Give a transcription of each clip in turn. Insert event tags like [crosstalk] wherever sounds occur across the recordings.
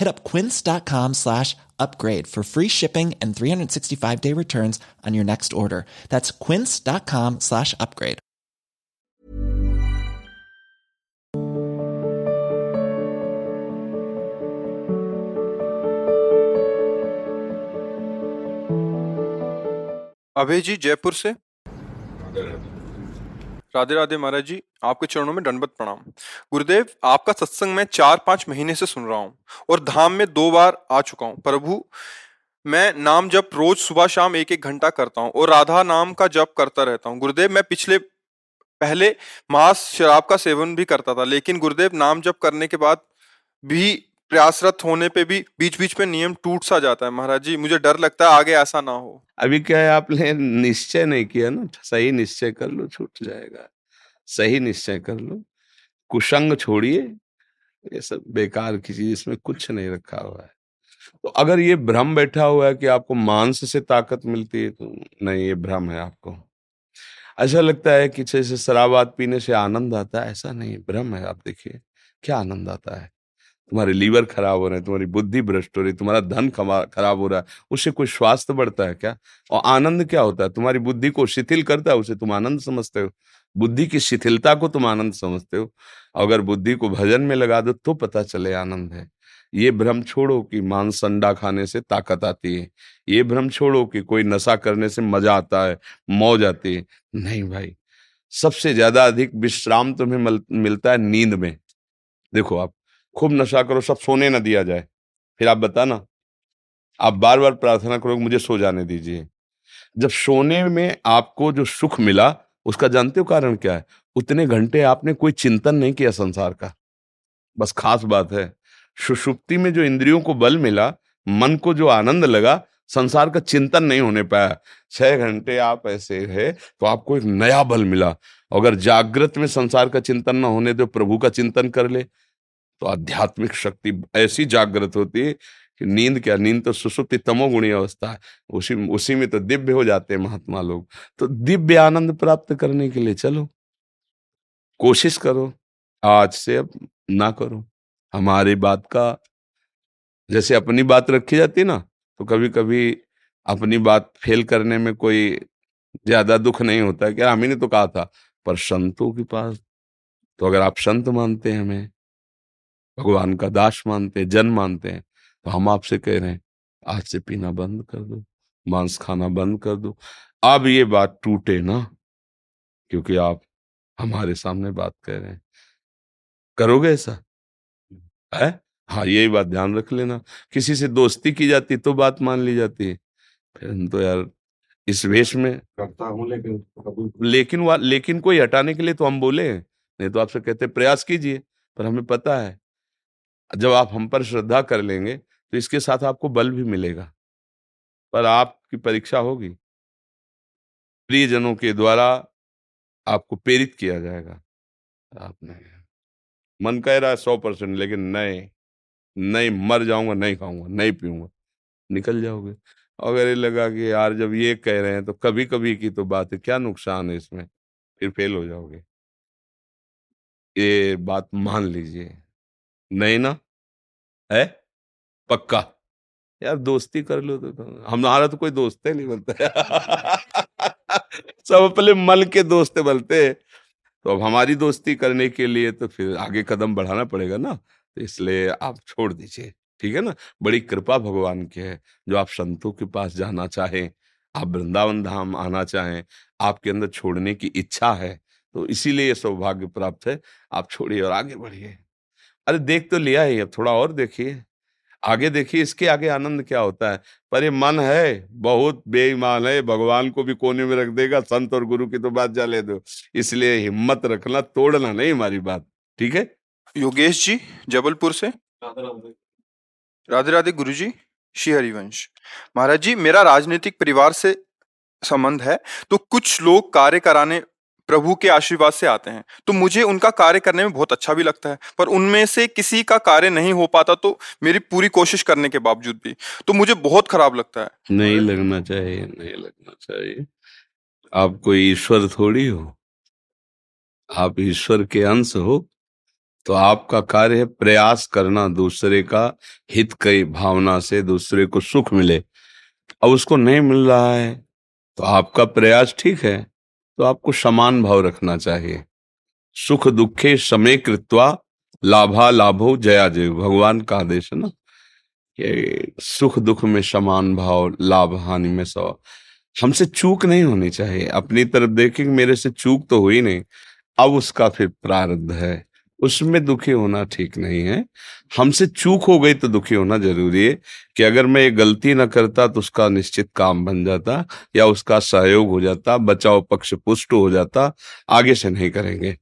Hit up quince.com slash upgrade for free shipping and 365 day returns on your next order. That's quince.com slash upgrade. अभय जी जयपुर से राधे राधे महाराज जी, आपके चरणों में दंडवत प्रणाम। गुरुदेव, आपका सत्संग मैं चार पाँच महीने से सुन रहा हूँ और धाम में दो बार आ चुका हूँ। प्रभु, मैं नाम जप रोज सुबह शाम एक एक घंटा करता हूँ और राधा नाम का जप करता रहता हूँ। गुरुदेव, मैं पिछले, पहले मांस शराब का सेवन भी करता था, लेकिन गुरुदेव, नाम जप करने के बाद भी प्रयासरत होने पे भी बीच बीच में नियम टूट सा जाता है। महाराज जी, मुझे डर लगता है आगे ऐसा ना हो। अभी क्या है, आपने निश्चय नहीं किया ना? सही निश्चय कर लो, छूट जाएगा। सही निश्चय कर लो। कुशंग छोड़िए। ये सब बेकार की चीज़, इसमें कुछ नहीं रखा हुआ है। तो अगर ये भ्रम बैठा हुआ है कि आपको मांस से ताकत मिलती है तो नहीं, ये भ्रम है आपको। ऐसा लगता है कि जैसे शराबात पीने से आनंद आता है, ऐसा नहीं, भ्रम है। आप देखिए, क्या आनंद आता है। तुम्हारे लीवर खराब हो रहे हैं, तुम्हारी बुद्धि भ्रष्ट हो रही तुम्हारा धन खराब हो रहा है, उससे कोई स्वास्थ्य बढ़ता है क्या? और आनंद क्या होता है? तुम्हारी बुद्धि को शिथिल करता है, उसे तुम आनंद समझते हो। बुद्धि की शिथिलता को तुम आनंद समझते हो। अगर बुद्धि को भजन में लगा दो तो पता चले आनंद है। ये भ्रम छोड़ो कि मांस अंडा खाने से ताकत आती है। ये भ्रम छोड़ो कि कोई नशा करने से मज़ा आता है, मौज आती है। नहीं भाई, सबसे ज़्यादा अधिक विश्राम तुम्हें मिलता है नींद में। देखो आप खूब नशा करो, सब सोने ना दिया जाए। फिर आप बताना। आप बार बार प्रार्थना करो मुझे सो जाने दीजिए। जब सोने में आपको जो सुख मिला, उसका जानते हो कारण क्या है? उतने घंटे आपने कोई चिंतन नहीं किया संसार का। बस खास बात है। सुषुप्ति में जो इंद्रियों को बल मिला, मन को जो आनंद लगा, संसार का चिंतन नहीं होने पाया। छह घंटे आप ऐसे है तो आपको एक नया बल मिला। अगर जागृत में संसार का चिंतन न होने दो, प्रभु का चिंतन कर ले। तो आध्यात्मिक शक्ति ऐसी जागृत होती है कि नींद क्या, नींद तो सुसुप्ति तमोगुणी अवस्था है। उसी उसी में तो दिव्य हो जाते हैं महात्मा लोग। तो दिव्य आनंद प्राप्त करने के लिए चलो। कोशिश करो। आज से अब ना करो। हमारी बात का, जैसे अपनी बात रखी जाती ना तो कभी कभी अपनी बात फेल करने में कोई ज़्यादा दुख नहीं होता क्या हम ही तो कहा था, पर संतों के पास तो अगर आप संत मानते हैं हमें भगवान का दास मानते हैं जन मानते हैं तो हम आपसे कह रहे हैं आज से पीना बंद कर दो मांस खाना बंद कर दो। अब ये बात टूटे ना क्योंकि आप हमारे सामने बात कह रहे हैं। करोगे ऐसा? है? हाँ यही बात ध्यान रख लेना। किसी से दोस्ती की जाती तो बात मान ली जाती है। फिर हम तो यार इस वेश में करता हूँ लेकिन लेकिन लेकिन कोई हटाने के लिए तो हम बोले नहीं तो आपसे कहते प्रयास कीजिए पर हमें पता है जब आप हम पर श्रद्धा कर लेंगे तो इसके साथ आपको बल भी मिलेगा। पर आपकी परीक्षा होगी। प्रियजनों के द्वारा आपको प्रेरित किया जाएगा। आपने मन कह रहा है सौ परसेंट, लेकिन नहीं नहीं मर जाऊँगा, नहीं खाऊँगा, नहीं पीऊँगा। निकल जाओगे। अगर ये लगा कि यार जब ये कह रहे हैं तो कभी कभी की तो बात है, क्या नुकसान है इसमें? फिर फेल हो जाओगे। ये बात मान लीजिए। ना? है? पक्का? यार दोस्ती कर लो तो, तो हमारा तो कोई दोस्त है नहीं बनता। [laughs] सब अपने मल के दोस्त बनते तो अब हमारी दोस्ती करने के लिए तो फिर आगे कदम बढ़ाना पड़ेगा ना। तो इसलिए आप छोड़ दीजिए ठीक है ना? बड़ी कृपा भगवान की है जो आप संतों के पास जाना चाहें आप वृंदावन धाम आना चाहें आपके अंदर छोड़ने की इच्छा है तो इसीलिए सौभाग्य प्राप्त है। आप छोड़िए और आगे बढ़िए। अरे देख तो लिया ही अब थोड़ा और देखिए। आगे देखिए इसके आगे आनंद क्या होता है? पर ये मन है बहुत बेईमान है भगवान को भी कोने में रख देगा संत और गुरु की तो बात जा ले दो। इसलिए हिम्मत रखना तोड़ना नहीं हमारी बात ठीक है? योगेश जी जबलपुर से। राधे राधे। गुरु जी श्री हरिवंश। महाराज जी मेरा राजनीतिक परिवार से संबंध है तो कुछ लोग कार्य कराने प्रभु के आशीर्वाद से आते हैं। तो मुझे उनका कार्य करने में बहुत अच्छा भी लगता है, पर उनमें से किसी का कार्य नहीं हो पाता तो मेरी पूरी कोशिश करने के बावजूद भी। तो मुझे बहुत खराब लगता है। नहीं लगना चाहिए, नहीं लगना चाहिए। आप कोई ईश्वर थोड़ी हो। आप ईश्वर के अंश हो तो आपका कार्य है प्रयास करना दूसरे का हित कई भावना से दूसरे को सुख मिले। अब उसको नहीं मिल रहा है तो आपका प्रयास ठीक है। तो आपको समान भाव रखना चाहिए। सुख दुखे समय कृत्वा लाभा लाभो जया जय। भगवान का आदेश है ना? कि सुख दुख में समान भाव, लाभ हानि में सौ। हमसे चूक नहीं होनी चाहिए। अपनी तरफ़ देखें मेरे से चूक तो हुई नहीं। अब उसका फिर प्रारब्ध है। उसमें दुखी होना ठीक नहीं है। हमसे चूक हो गई तो दुखी होना ज़रूरी है कि अगर मैं ये गलती ना करता तो उसका निश्चित काम बन जाता या उसका सहयोग हो जाता, बचाव पक्ष पुष्ट हो जाता, आगे से नहीं करेंगे।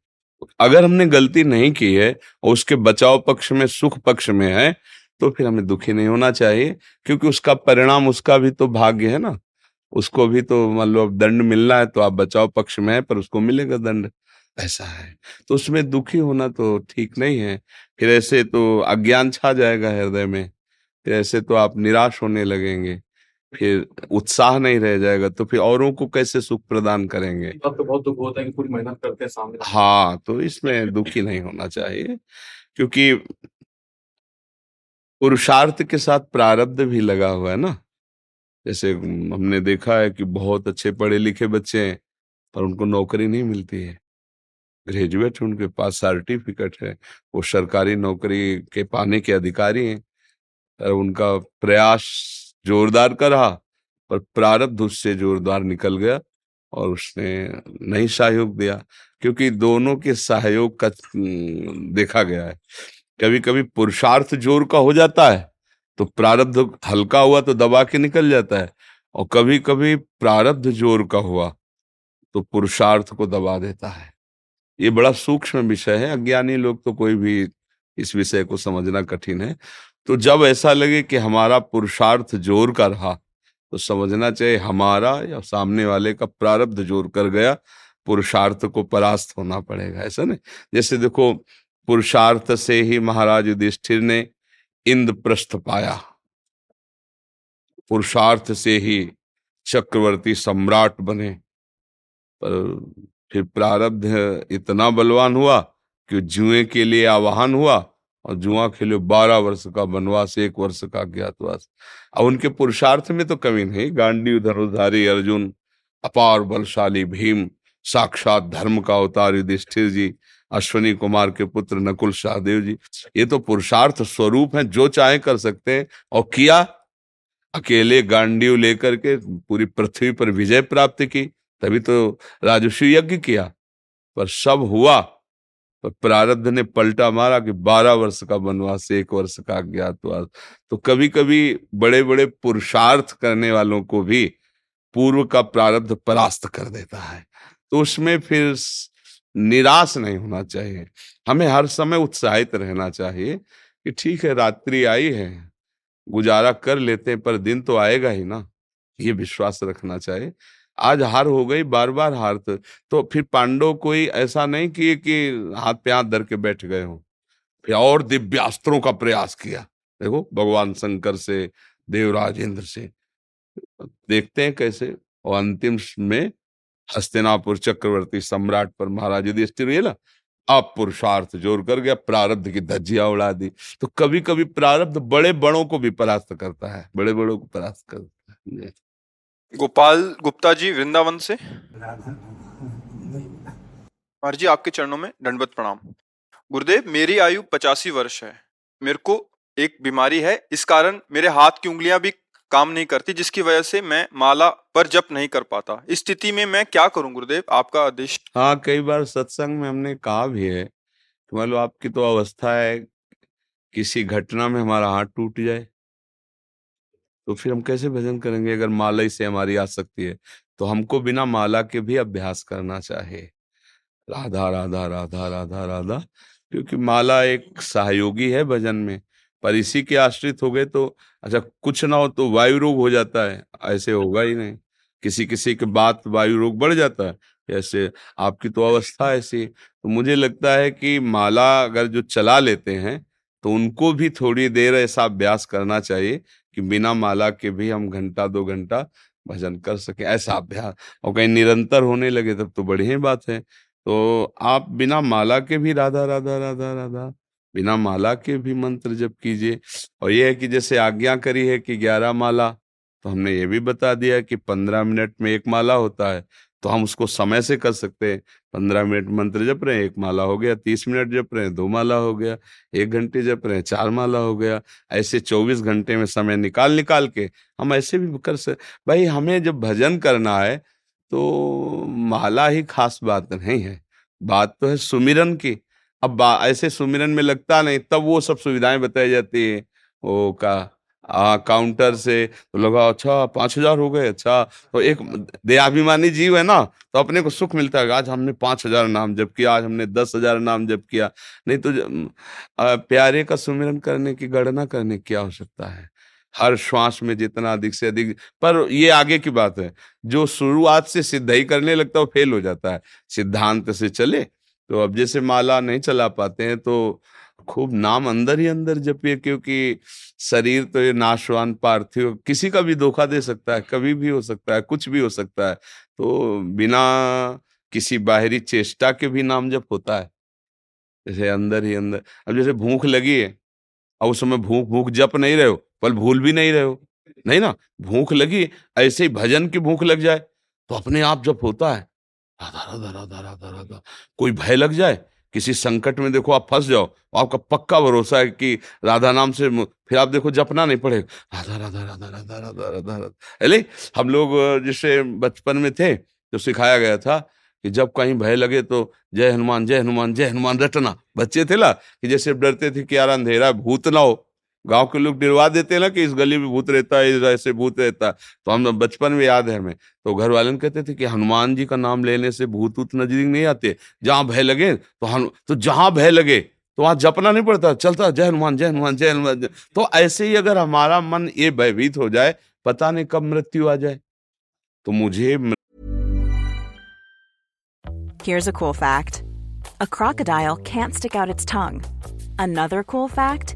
अगर हमने गलती नहीं की है और उसके बचाव पक्ष में, सुख पक्ष में है तो फिर हमें दुखी नहीं होना चाहिए, क्योंकि उसका परिणाम उसका भी तो भाग्य है ना। उसको भी तो मान लो दंड मिलना है तो आप बचाव पक्ष में है, पर उसको मिलेगा दंड। ऐसा है। तो उसमें दुखी होना तो ठीक नहीं है। फिर ऐसे तो अज्ञान छा जाएगा हृदय में। फिर ऐसे तो आप निराश होने लगेंगे। फिर उत्साह नहीं रह जाएगा तो फिर औरों को कैसे सुख प्रदान करेंगे? तो बहुत दुख होता है कि पूरी मेहनत करते हैं सामने। हाँ तो इसमें दुखी नहीं होना चाहिए। क्योंकि पुरुषार्थ के साथ प्रारब्ध भी लगा हुआ है ना। जैसे हमने देखा है कि बहुत अच्छे पढ़े लिखे बच्चे हैं पर उनको नौकरी नहीं मिलती है। ग्रेजुएट उनके पास सर्टिफिकेट है, वो सरकारी नौकरी के पाने के अधिकारी हैं। पर उनका प्रयास जोरदार का रहा पर प्रारब्ध उससे जोरदार निकल गया और उसने नहीं सहयोग दिया, क्योंकि दोनों के सहयोग का देखा गया है। कभी कभी पुरुषार्थ ज़ोर का हो जाता है तो प्रारब्ध हल्का हुआ तो दबा के निकल जाता है, और कभी कभी प्रारब्ध ज़ोर का हुआ तो पुरुषार्थ को दबा देता है। ये बड़ा सूक्ष्म विषय है। अज्ञानी लोग तो कोई भी इस विषय को समझना कठिन है। तो जब ऐसा लगे कि हमारा पुरुषार्थ ज़ोर का रहा तो समझना चाहिए हमारा या सामने वाले का प्रारब्ध ज़ोर कर गया, पुरुषार्थ को परास्त होना पड़ेगा। ऐसा नहीं। जैसे देखो, पुरुषार्थ से ही महाराज युधिष्ठिर ने इंद्रप्रस्थ पाया। पुरुषार्थ से ही चक्रवर्ती सम्राट बने। पर फिर प्रारब्ध इतना बलवान हुआ कि जुए के लिए आवाहन हुआ और जुआ के लिए बारह वर्ष का वनवास, एक वर्ष का ज्ञातवास अब उनके पुरुषार्थ में तो कमी नहीं। गांडी धनुधारी अर्जुन, अपार बलशाली भीम, साक्षात धर्म का अवतार युधिष्ठिर जी, अश्वनी कुमार के पुत्र नकुल शाहदेव जी। ये तो पुरुषार्थ स्वरूप है, जो चाहे कर सकते हैं। और किया? अकेले गांडीव लेकर के पूरी पृथ्वी पर विजय प्राप्त की। तभी तो राजस्व यज्ञ किया। पर सब हुआ। पर प्रारब्ध ने पलटा मारा कि बारह वर्ष का वनवास, एक वर्ष का अज्ञातवास। तो कभी कभी बड़े बड़े पुरुषार्थ करने वालों को भी पूर्व का प्रारब्ध परास्त कर देता है। तो उसमें फिर निराश नहीं होना चाहिए। हमें हर समय उत्साहित रहना चाहिए कि ठीक है, रात्रि आई है। गुजारा कर लेते हैं, पर दिन तो आएगा ही ना। ये विश्वास रखना चाहिए आज हार हो गई बार बार हार तो, तो फिर पांडव कोई ऐसा नहीं किए कि हाथ पे हाथ धर के बैठ गए हो। फिर और दिव्यास्त्रों का प्रयास किया। देखो भगवान शंकर से देवराज इंद्र से। देखते हैं कैसे और अंतिम में हस्तिनापुर चक्रवर्ती सम्राट पर महाराज युधिष्ठिर हुए ना अब पुरुषार्थ ज़ोर कर गया प्रारब्ध की धज्जिया उड़ा दी। तो कभी कभी प्रारब्ध बड़े बड़ों को भी परास्त करता है बड़े बड़ों को परास्त करता है। गोपाल गुप्ता जी, वृंदावन से। जी, आपके चरणों में दंडवत प्रणाम। गुरुदेव, मेरी आयु पचासी वर्ष है। मेरे को एक बीमारी है। इस कारण मेरे हाथ की उंगलियाँ भी काम नहीं करती, जिसकी वजह से मैं माला पर जप नहीं कर पाता। इस स्थिति में मैं क्या करूँ गुरुदेव? आपका आदेश? हाँ कई बार सत्संग में हमने कहा भी है मान लो आपकी तो अवस्था है, किसी घटना में हमारा हाथ टूट जाए। तो फिर हम कैसे भजन करेंगे? अगर माला ही से हमारी आ सकती है तो हमको बिना माला के भी अभ्यास करना चाहिए। राधा राधा राधा राधा राधा, क्योंकि माला एक सहयोगी है भजन में, पर इसी के आश्रित हो गए तो अच्छा कुछ ना हो तो वायु रोग हो जाता है। ऐसे होगा ही नहीं। किसी किसी के बात वायु रोग बढ़ जाता है। ऐसे आपकी तो अवस्था ऐसी तो मुझे लगता है कि माला अगर जो चला लेते हैं तो उनको भी थोड़ी देर ऐसा अभ्यास करना चाहिए कि बिना माला के भी हम घंटा दो घंटा भजन कर सके, ऐसा अभ्यास। और कहीं निरंतर होने लगे तब तो बढ़िया बात है। तो आप बिना माला के भी राधा राधा राधा राधा, बिना माला के भी मंत्र जप कीजिए। और यह है कि जैसे आज्ञा करी है कि ग्यारह माला तो हमने ये भी बता दिया कि पंद्रह मिनट में एक माला होता है। तो हम उसको समय से कर सकते हैं। पंद्रह मिनट मंत्र जप रहे हैं, एक माला हो गया, तीस मिनट जप रहे हैं, दो माला हो गया, एक घंटे जप रहे हैं, चार माला हो गया, ऐसे चौबीस घंटे में समय निकाल निकाल के हम ऐसे भी कर सकते भाई हमें जब भजन करना है तो माला ही खास बात नहीं है। बात तो है सुमिरन की। अब ऐसे सुमिरन में लगता नहीं, तब वो सब सुविधाएँ बताई जाती है। वो का आ, काउंटर से तो लगा अच्छा पाँच हज़ार हो गए अच्छा। तो एक दयाभिमानी जीव है ना तो अपने को सुख मिलता है आज हमने पाँच हज़ार नाम जब किया आज हमने दस हज़ार नाम जब किया। नहीं तो आ, प्यारे का सुमिरन करने की गणना करने की आवश्यकता है हर श्वास में जितना अधिक से अधिक पर ये आगे की बात है जो शुरुआत से सिद्ध ही करने लगता है फेल हो जाता है। सिद्धांत से चले तो अब जैसे माला नहीं चला पाते हैं तो खूब नाम अंदर ही अंदर जपिए, क्योंकि शरीर तो ये नाशवान पार्थिव, किसी का भी धोखा दे सकता है, कभी भी हो सकता है, कुछ भी हो सकता है तो बिना किसी बाहरी चेष्टा के भी नाम जप होता है। जैसे अंदर ही अंदर, अब जैसे भूख लगी है और उस समय भूख भूख जप नहीं रहे हो पल भूल भी नहीं रहे हो, नहीं ना? भूख लगी, ऐसे ही भजन की भूख लग जाए तो अपने आप जप होता है। राधा राधा राधा राधा राधा, कोई भय लग जाए किसी संकट में देखो आप फंस जाओ। आपका पक्का भरोसा है कि राधा नाम से फिर आप देखो जपना नहीं पड़ेगा। राधा राधा राधा राधा राधा राधा राधा। अरे, हम लोग जिससे बचपन में थे तो सिखाया गया था कि जब कहीं भय लगे तो जय हनुमान जय हनुमान जय हनुमान रटना। बच्चे थे ना कि जैसे डरते थे कि यार अंधेरा, भूत ना हो। गाँव के लोग डरवा देते हैं ना कि इस गली में भूत रहता है ऐसे भूत रहता है तो हम बचपन में याद है हमें तो घर वाले कहते थे कि हनुमान जी का नाम लेने से भूत उत नज़दीक नहीं आते, जहाँ भय लगे तो हनु तो जहाँ भय लगे तो वहाँ जपना नहीं पड़ता, चलता, जय हनुमान जय हनुमान जय हनुमान तो ऐसे ही अगर हमारा मन ये भयभीत हो जाए, पता नहीं कब मृत्यु आ जाए तो मुझे Here's a cool fact. A crocodile can't stick out its tongue. Another cool fact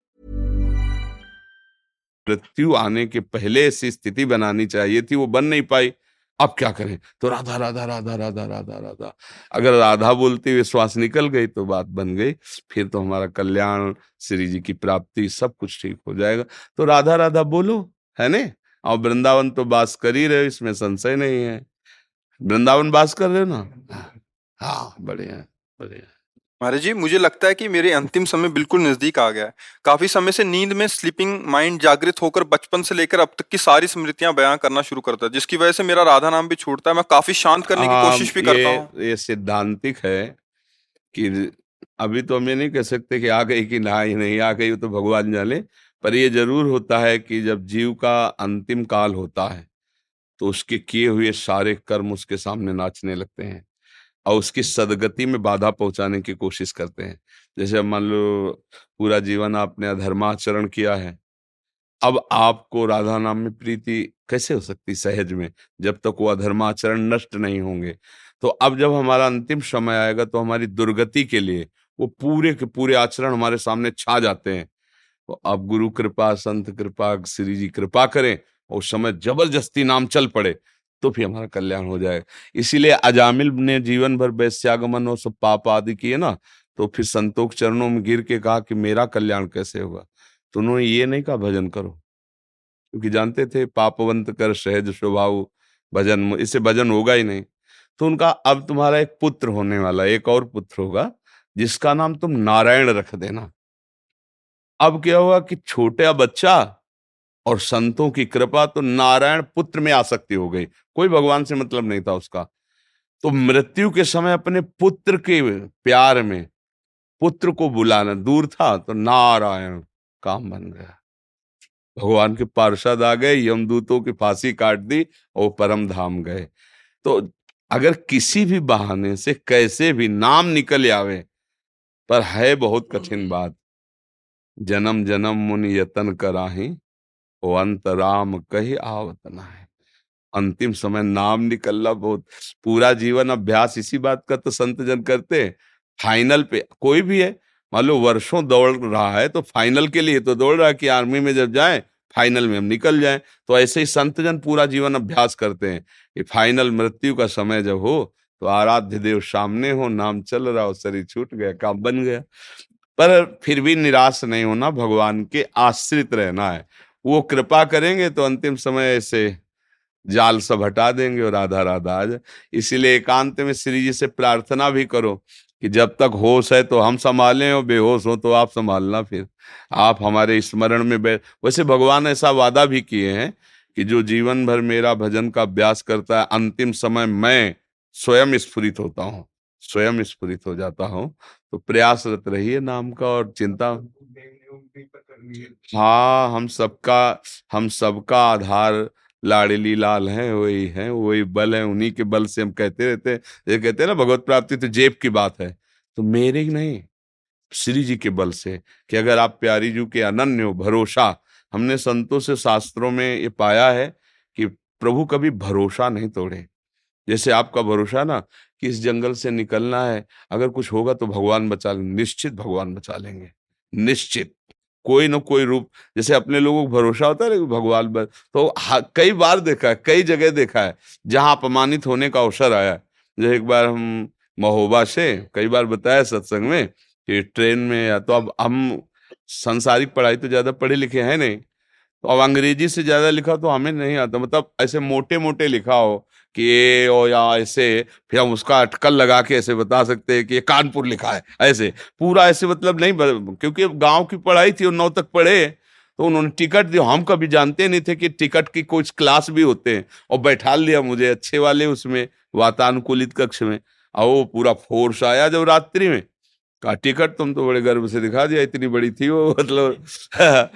मृत्यु आने के पहले ऐसी स्थिति बनानी चाहिए थी, वो बन नहीं पाई। अब क्या करें? तो राधा राधा राधा राधा राधा राधा। अगर राधा बोलते हुए श्वास निकल गई तो बात बन गई। फिर तो हमारा कल्याण, श्री जी की प्राप्ति, सब कुछ ठीक हो जाएगा। तो राधा राधा बोलो, है ने और वृंदावन तो बास कर ही रहे इसमें संशय नहीं है। वृंदावन बास कर रहे हो ना? हाँ बढ़िया बढ़िया महाराज जी मुझे लगता है कि मेरे अंतिम समय बिल्कुल नज़दीक आ गया है। काफ़ी समय से नींद में स्लीपिंग माइंड जागृत होकर बचपन से लेकर अब तक की सारी स्मृतियाँ बयां करना शुरू करता है जिसकी वजह से मेरा राधा नाम भी छूटता है। मैं काफ़ी शांत करने की हाँ, कोशिश भी करता हूँ। ये सिद्धांतिक है कि अभी तो हम ये नहीं कह सकते कि आ गई कि ना ही नहीं आ गई तो भगवान जाने पर यह ज़रूर होता है कि जब जीव का अंतिम काल होता है तो उसके किए हुए सारे कर्म उसके सामने नाचने लगते हैं। और उसकी सदगति में बाधा पहुँचाने की कोशिश करते हैं। जैसे मान लो, पूरा जीवन आपने अधर्माचरण किया है, अब आपको राधा नाम में प्रीति कैसे हो सकती सहज में, जब तक वो अधर्माचरण नष्ट नहीं होंगे? तो अब जब हमारा अंतिम समय आएगा तो हमारी दुर्गति के लिए वो पूरे के पूरे आचरण हमारे सामने छा जाते हैं। तो अब गुरु कृपा, संत कृपा, श्री जी कृपा करें और उस समय ज़बरदस्ती नाम चल पड़े। तो फिर हमारा कल्याण हो जाएगा इसीलिए अजामिल ने जीवन भर वैश्यागमन और सब पाप आदि किए ना तो फिर संतोष चरणों में गिर के कहा कि मेरा कल्याण कैसे होगा? तो उन्होंने ये नहीं कहा, भजन करो। क्योंकि जानते थे पापवंत कर सहज स्वभाव, भजन इससे भजन होगा ही नहीं। तो उनका, अब तुम्हारा एक पुत्र होने वाला एक और पुत्र होगा, जिसका नाम तुम नारायण रख देना। अब क्या हुआ कि छोटा बच्चा और संतों की कृपा तो नारायण पुत्र में आसक्ति हो गई। कोई भगवान से मतलब नहीं था उसका। तो मृत्यु के समय अपने पुत्र के प्यार में, पुत्र को बुलाना, दूर था तो नारायण काम बन गया। भगवान के पार्षद आ गए यमदूतों की फांसी काट दी और परम धाम गए। तो अगर किसी भी बहाने से कैसे भी नाम निकल आवे, पर है बहुत कठिन बात। जन्म जन्म मुनि यतन कराही अंत राम कही आवतना है अंतिम समय नाम निकलना बहुत, पूरा जीवन अभ्यास इसी बात का तो संत जन करते हैं। फाइनल पे कोई भी है, मान लो वर्षों दौड़ रहा है तो फाइनल के लिए तो दौड़ रहा है कि आर्मी में जब जाए, फाइनल में हम निकल जाए। तो ऐसे ही संत जन पूरा जीवन अभ्यास करते हैं कि फाइनल मृत्यु का समय जब हो तो आराध्य देव सामने हो, नाम चल रहा हो, शरीर छूट गया, काम बन गया। पर फिर भी निराश नहीं होना, भगवान के आश्रित रहना है। वो कृपा करेंगे तो अंतिम समय से जाल सब हटा देंगे और राधा राधा आ जाए। इसीलिए एकांत में श्री जी से प्रार्थना भी करो कि जब तक होश है तो हम संभालें और बेहोश हो तो आप संभालना फिर। आप हमारे स्मरण में बैठ वैसे भगवान ऐसा वादा भी किए हैं कि जो जीवन भर मेरा भजन का अभ्यास करता है अंतिम समय मैं स्वयं स्फुरित होता हूँ स्वयं स्फुरित हो जाता हूँ। तो प्रयासरत रहिए नाम का और चिंता हाँ हम सबका हम सबका आधार लाडली लाल है, वही है, वही बल है, उन्हीं के बल से हम कहते रहते हैं। ये कहते हैं ना, भगवत प्राप्ति तो जेब की बात है। तो मेरे ही नहीं, श्री जी के बल से कि अगर आप प्यारी जू के अनन्य हो, भरोसा। हमने संतों से शास्त्रों में ये पाया है कि प्रभु कभी भरोसा नहीं तोड़े। जैसे आपका भरोसा ना कि इस जंगल से निकलना है, अगर कुछ होगा तो भगवान बचा लेंगे, निश्चित भगवान बचा लेंगे। निश्चित। कोई ना कोई रूप, जैसे अपने लोगों को भरोसा होता है भगवान पर तो कई बार देखा है, कई जगह देखा है, जहाँ अपमानित होने का अवसर आया जैसे एक बार हम महोबा से, कई बार बताया सत्संग में कि ट्रेन में या तो अब हम संसारिक पढ़ाई तो ज़्यादा पढ़े लिखे हैं नहीं तो अब अंग्रेज़ी से ज़्यादा लिखा तो हमें नहीं आता। मतलब ऐसे मोटे मोटे लिखा हो कि ये और या ऐसे, फिर हम उसका अटकल लगा के ऐसे बता सकते हैं कि ये कानपुर लिखा है, ऐसे। पूरा ऐसे मतलब नहीं क्योंकि गाँव की पढ़ाई थी और नौ तक पढ़े तो उन्होंने टिकट दिया। हम कभी जानते नहीं थे कि टिकट की कुछ क्लास भी होते हैं और बैठा लिया मुझे अच्छे वाले उसमें, वातानुकूलित कक्ष में। और वो पूरा फोर्स आया जब रात्रि में कहा टिकट तुम तो बड़े गर्व से दिखा दिया, इतनी बड़ी थी वो मतलब [laughs]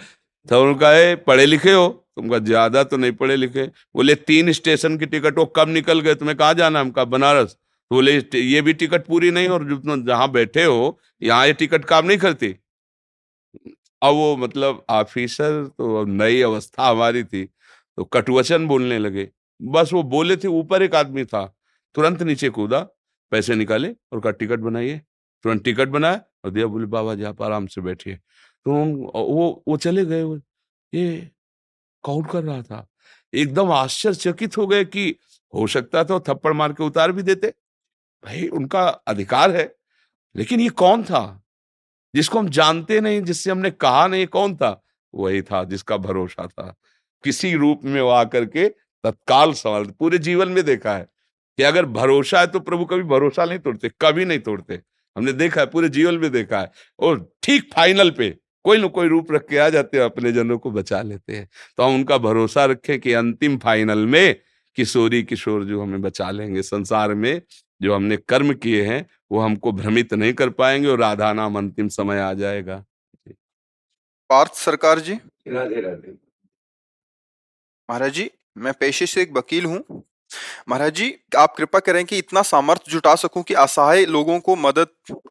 तो उनका पढ़े लिखे हो? तुमका ज़्यादा तो नहीं पढ़े लिखे। बोले, तीन स्टेशन की टिकट वो कब निकल गए? तुम्हें कहाँ जाना हमका बनारस। तो बोले, ये भी टिकट पूरी नहीं और जो जहाँ बैठे हो, यहाँ ये टिकट काम नहीं करती? अब वो मतलब ऑफिसर तो नई अवस्था हमारी थी। तो कटवचन बोलने लगे। बस वो बोले थे, ऊपर एक आदमी था, तुरंत नीचे कूदा, पैसे निकाले और का टिकट बनाइए। तुरंत टिकट बनाया और दिया, बोले, बाबा जी, आप आराम से बैठिए। तो वो वो चले गए ये कौन कर रहा था? एकदम आश्चर्यचकित हो गए कि हो सकता था थप्पड़ मार के उतार भी देते। भाई, उनका अधिकार है, लेकिन ये कौन था? जिसको हम जानते नहीं, जिससे हमने कहा नहीं कौन था? वही था जिसका भरोसा था। किसी रूप में वो आकर के तत्काल सवाल, पूरे जीवन में देखा है कि अगर भरोसा है तो प्रभु कभी भरोसा नहीं तोड़ते, कभी नहीं तोड़ते। हमने देखा है, पूरे जीवन में देखा है। और ठीक फाइनल पे कोई ना कोई रूप रख के आ जाते हैं अपने जनों को बचा लेते हैं। तो हम उनका भरोसा रखें कि अंतिम फाइनल में किशोरी किशोर जो हमें बचा लेंगे। संसार में जो हमने कर्म किए हैं वो हमको भ्रमित नहीं कर पाएँगे और राधा नाम अंतिम समय आ जाएगा। पार्थ सरकार जी। राधे राधे। महाराज जी मैं पेशे से एक वकील हूँ। महाराज जी, आप कृपा करें कि इतना सामर्थ्य जुटा सकूँ कि असहाय लोगों को मदद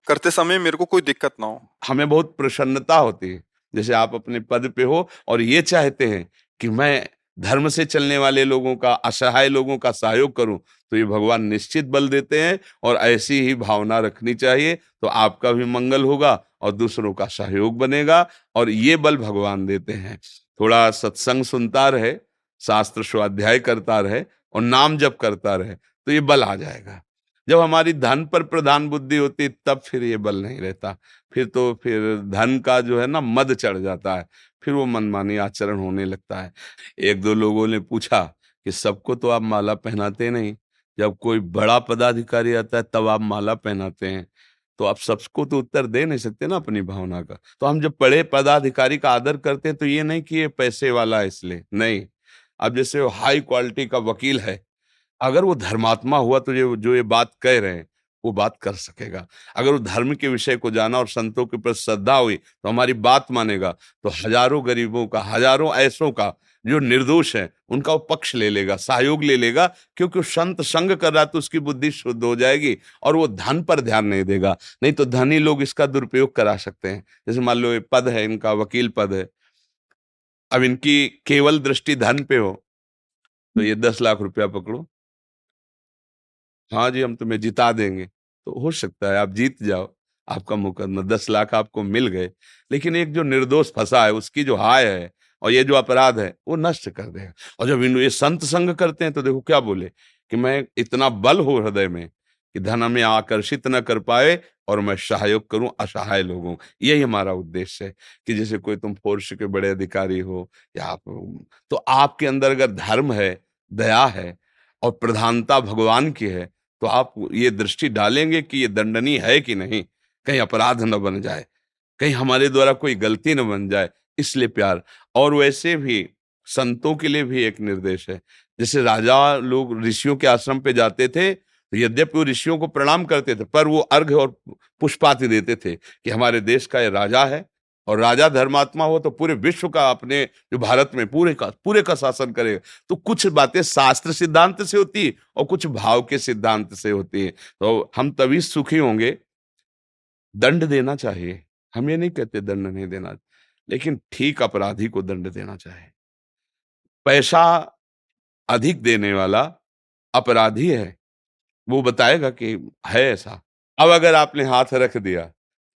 करते समय मेरे को कोई दिक्कत ना हो। हमें बहुत प्रसन्नता होती है, जैसे आप अपने पद पे हो और ये चाहते हैं कि मैं धर्म से चलने वाले लोगों का, असहाय लोगों का सहयोग करूँ तो ये भगवान निश्चित बल देते हैं और ऐसी ही भावना रखनी चाहिए तो आपका भी मंगल होगा और दूसरों का सहयोग बनेगा और ये बल भगवान देते हैं। थोड़ा सत्संग सुनता रहे, शास्त्र स्वाध्याय करता रहे और नाम जप करता रहे तो ये बल आ जाएगा। जब हमारी धन पर प्रधान बुद्धि होती, तब फिर ये बल नहीं रहता। फिर तो फिर धन का जो है ना, मद चढ़ जाता है। फिर वो मनमानी आचरण होने लगता है। एक दो लोगों ने पूछा कि सबको तो आप माला पहनाते नहीं। जब कोई बड़ा पदाधिकारी आता है, तब आप माला पहनाते हैं। तो आप सबको तो उत्तर दे नहीं सकते ना अपनी भावना का। तो हम जब बड़े पदाधिकारी का आदर करते हैं तो ये नहीं कि ये पैसे वाला है इसलिए। नहीं। अब जैसे वो हाई क्वालिटी का वकील है, अगर वो धर्मात्मा हुआ तो ये, जो ये बात कह रहे हैं, वो बात कर सकेगा। अगर वो धर्म के विषय को जाना और संतों के प्रति श्रद्धा हुई तो हमारी बात मानेगा तो हज़ारों गरीबों का, हज़ारों ऐसों का जो निर्दोष है, उनका वो पक्ष ले लेगा, सहयोग ले लेगा, क्योंकि संत संग कर रहा तो उसकी बुद्धि शुद्ध हो जाएगी और वो धन पर ध्यान नहीं देगा। नहीं तो धनी लोग इसका दुरुपयोग करा सकते हैं। जैसे मान लो ये पद है, इनका वकील पद है अब इनकी केवल दृष्टि धन पे हो तो ये दस लाख रुपया पकड़ो। हाँ जी, हम तुम्हें जिता देंगे। तो हो सकता है आप जीत जाओ, आपका मुकदमा दस लाख आपको मिल गए, लेकिन एक जो निर्दोष फंसा है, उसकी जो हाय है और ये जो अपराध है, वो नष्ट कर देगा। और जब इन, ये संत संग करते हैं तो देखो क्या बोले कि मैं इतना बल हो हृदय में कि धन हमें आकर्षित न कर पाए और मैं सहयोग करूँ, असहाय लोगों। यही हमारा उद्देश्य है कि जैसे कोई तुम फोर्स के बड़े अधिकारी हो या आप तो आपके अंदर अगर धर्म है, दया है और प्रधानता भगवान की है तो आप ये दृष्टि डालेंगे कि ये दंडनीय है कि नहीं? कहीं अपराध न बन जाए, कहीं हमारे द्वारा कोई गलती न बन जाए, इसलिए प्यार। और वैसे भी संतों के लिए भी एक निर्देश है। जैसे राजा लोग ऋषियों के आश्रम पे जाते थे तो यद्यपि वो ऋषियों को प्रणाम करते थे, पर वो अर्घ और पुष्पाति देते थे कि हमारे देश का ये राजा है, और राजा धर्मात्मा हो तो पूरे विश्व का अपने, जो भारत में पूरे का पूरे का शासन करेगा। तो कुछ बातें शास्त्र सिद्धांत से होती और कुछ भाव के सिद्धांत से होती है। तो हम तभी सुखी होंगे। दंड देना चाहिए। हम ये नहीं कहते दंड नहीं देना, लेकिन ठीक अपराधी को दंड देना चाहिए। पैसा अधिक देने वाला अपराधी है। वो बताएगा कि है ऐसा। अब अगर आपने हाथ रख दिया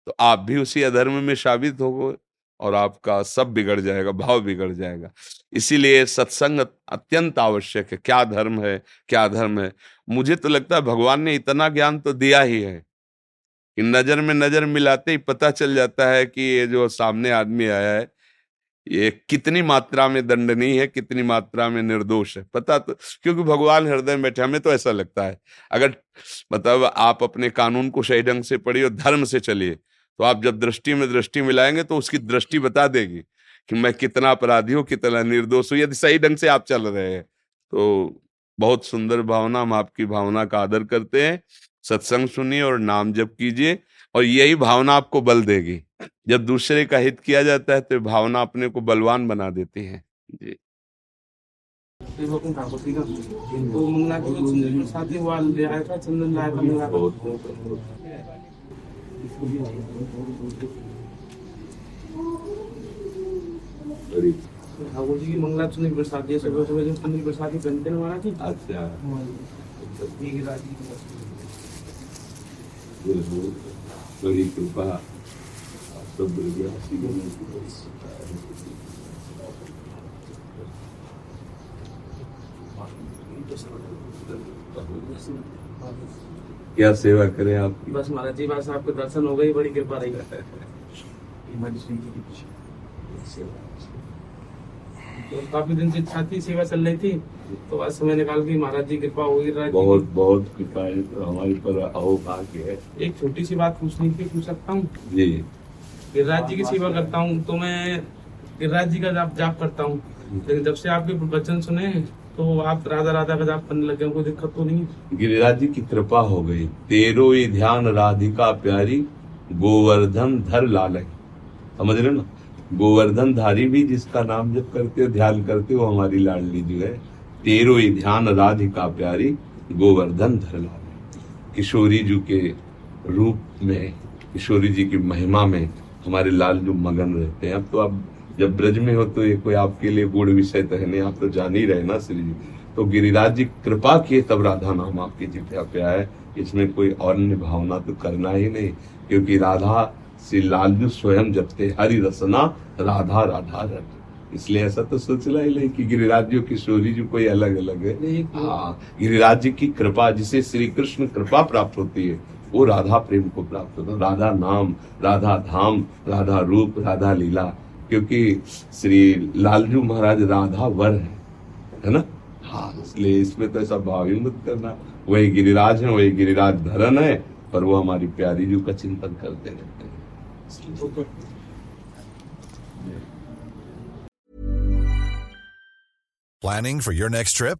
तो आप भी उसी अधर्म में शाबित हो और आपका सब बिगड़ जाएगा, भाव बिगड़ जाएगा। इसीलिए सत्संग अत्यंत आवश्यक है। क्या धर्म है, क्या धर्म है? मुझे तो लगता है भगवान ने इतना ज्ञान तो दिया ही है कि नज़र में नज़र मिलाते ही पता चल जाता है कि ये जो सामने आदमी आया है ये कितनी मात्रा में दंडनीय है, कितनी मात्रा में निर्दोष है। पता तो क्योंकि भगवान हृदय में बैठे, हमें तो ऐसा लगता है। अगर मतलब आप अपने कानून को सही ढंग से पढ़िए और धर्म से चलिए तो आप जब दृष्टि में दृष्टि मिलाएँगे तो उसकी दृष्टि बता देगी कि मैं कितना अपराधी हूँ, कितना निर्दोष हूँ। यदि सही ढंग से आप चल रहे हैं तो बहुत सुंदर भावना, हम आपकी भावना का आदर करते हैं। सत्संग सुनिए और नाम जप कीजिए और यही भावना आपको बल देगी। जब दूसरे का हित किया जाता है तो भावना अपने को बलवान बना देती है। जी। ठाकुर जी की मंगला सुबह सुबह जी अच्छा कृपा क्या सेवा करें आप? बस महाराज जी बस आपके दर्शन हो गए बड़ी कृपा रही। तो काफ़ी दिन से इच्छा थी सेवा चल रही थी तो आज समय निकाल के महाराज जी कृपा होगी बहुत बहुत कृपा है तो हमारे पर अहो भाग्य है। एक छोटी सी बात पूछनी थी पूछ सकता हूँ? जी। गिरिराज जी की सेवा करता हूँ तो मैं गिरिराज जी का जाप जाप करता हूँ। लेकिन जब से आपके वचन सुने तो आप राधा राधा का जाप करने लगे कोई दिक्कत तो नहीं गिरिराज जी की कृपा हो गई। तेरो ही ध्यान राधिका प्यारी गोवर्धन धर लाल समझ रहे ना? गोवर्धन धारी भी जिसका नाम जब करते हो ध्यान करते हो हमारी लाडली जो है। तेरो ही ध्यान राधिका प्यारी गोवर्धन धर लाल किशोरी जी के रूप में किशोरी जी की महिमा में हमारे लाल जो मगन रहते हैं। अब तो आप जब ब्रज में हो तो ये कोई आपके लिए गुड़ विषय तो है नहीं आप तो जान ही रहे ना श्री जी। तो गिरिराज जी कृपा किए तब राधा नाम आपकी जिभ्या पे आए। इसमें कोई और भावना तो करना ही नहीं क्योंकि राधा श्री लाल लालजू स्वयं जपते हरि रसना राधा राधा रट इसलिए ऐसा तो सोचना ही नहीं कि गिरिराज जी और किशोरी जी कोई अलग अलग है हाँ गिरिराज जी की कृपा जिसे श्री कृष्ण कृपा प्राप्त होती है वो राधा प्रेम को प्राप्त होता राधा नाम, राधा धाम, राधा रूप, राधा लीला, क्योंकि श्री लालजू महाराज राधा वर है है ना? हाँ इसलिए इसमें तो ऐसा भाव ही मत करना। वही गिरिराज है, वही गिरिराज धरन है, पर वो हमारी प्यारी जी का चिंतन करते रहते हैं। Planning for your next trip?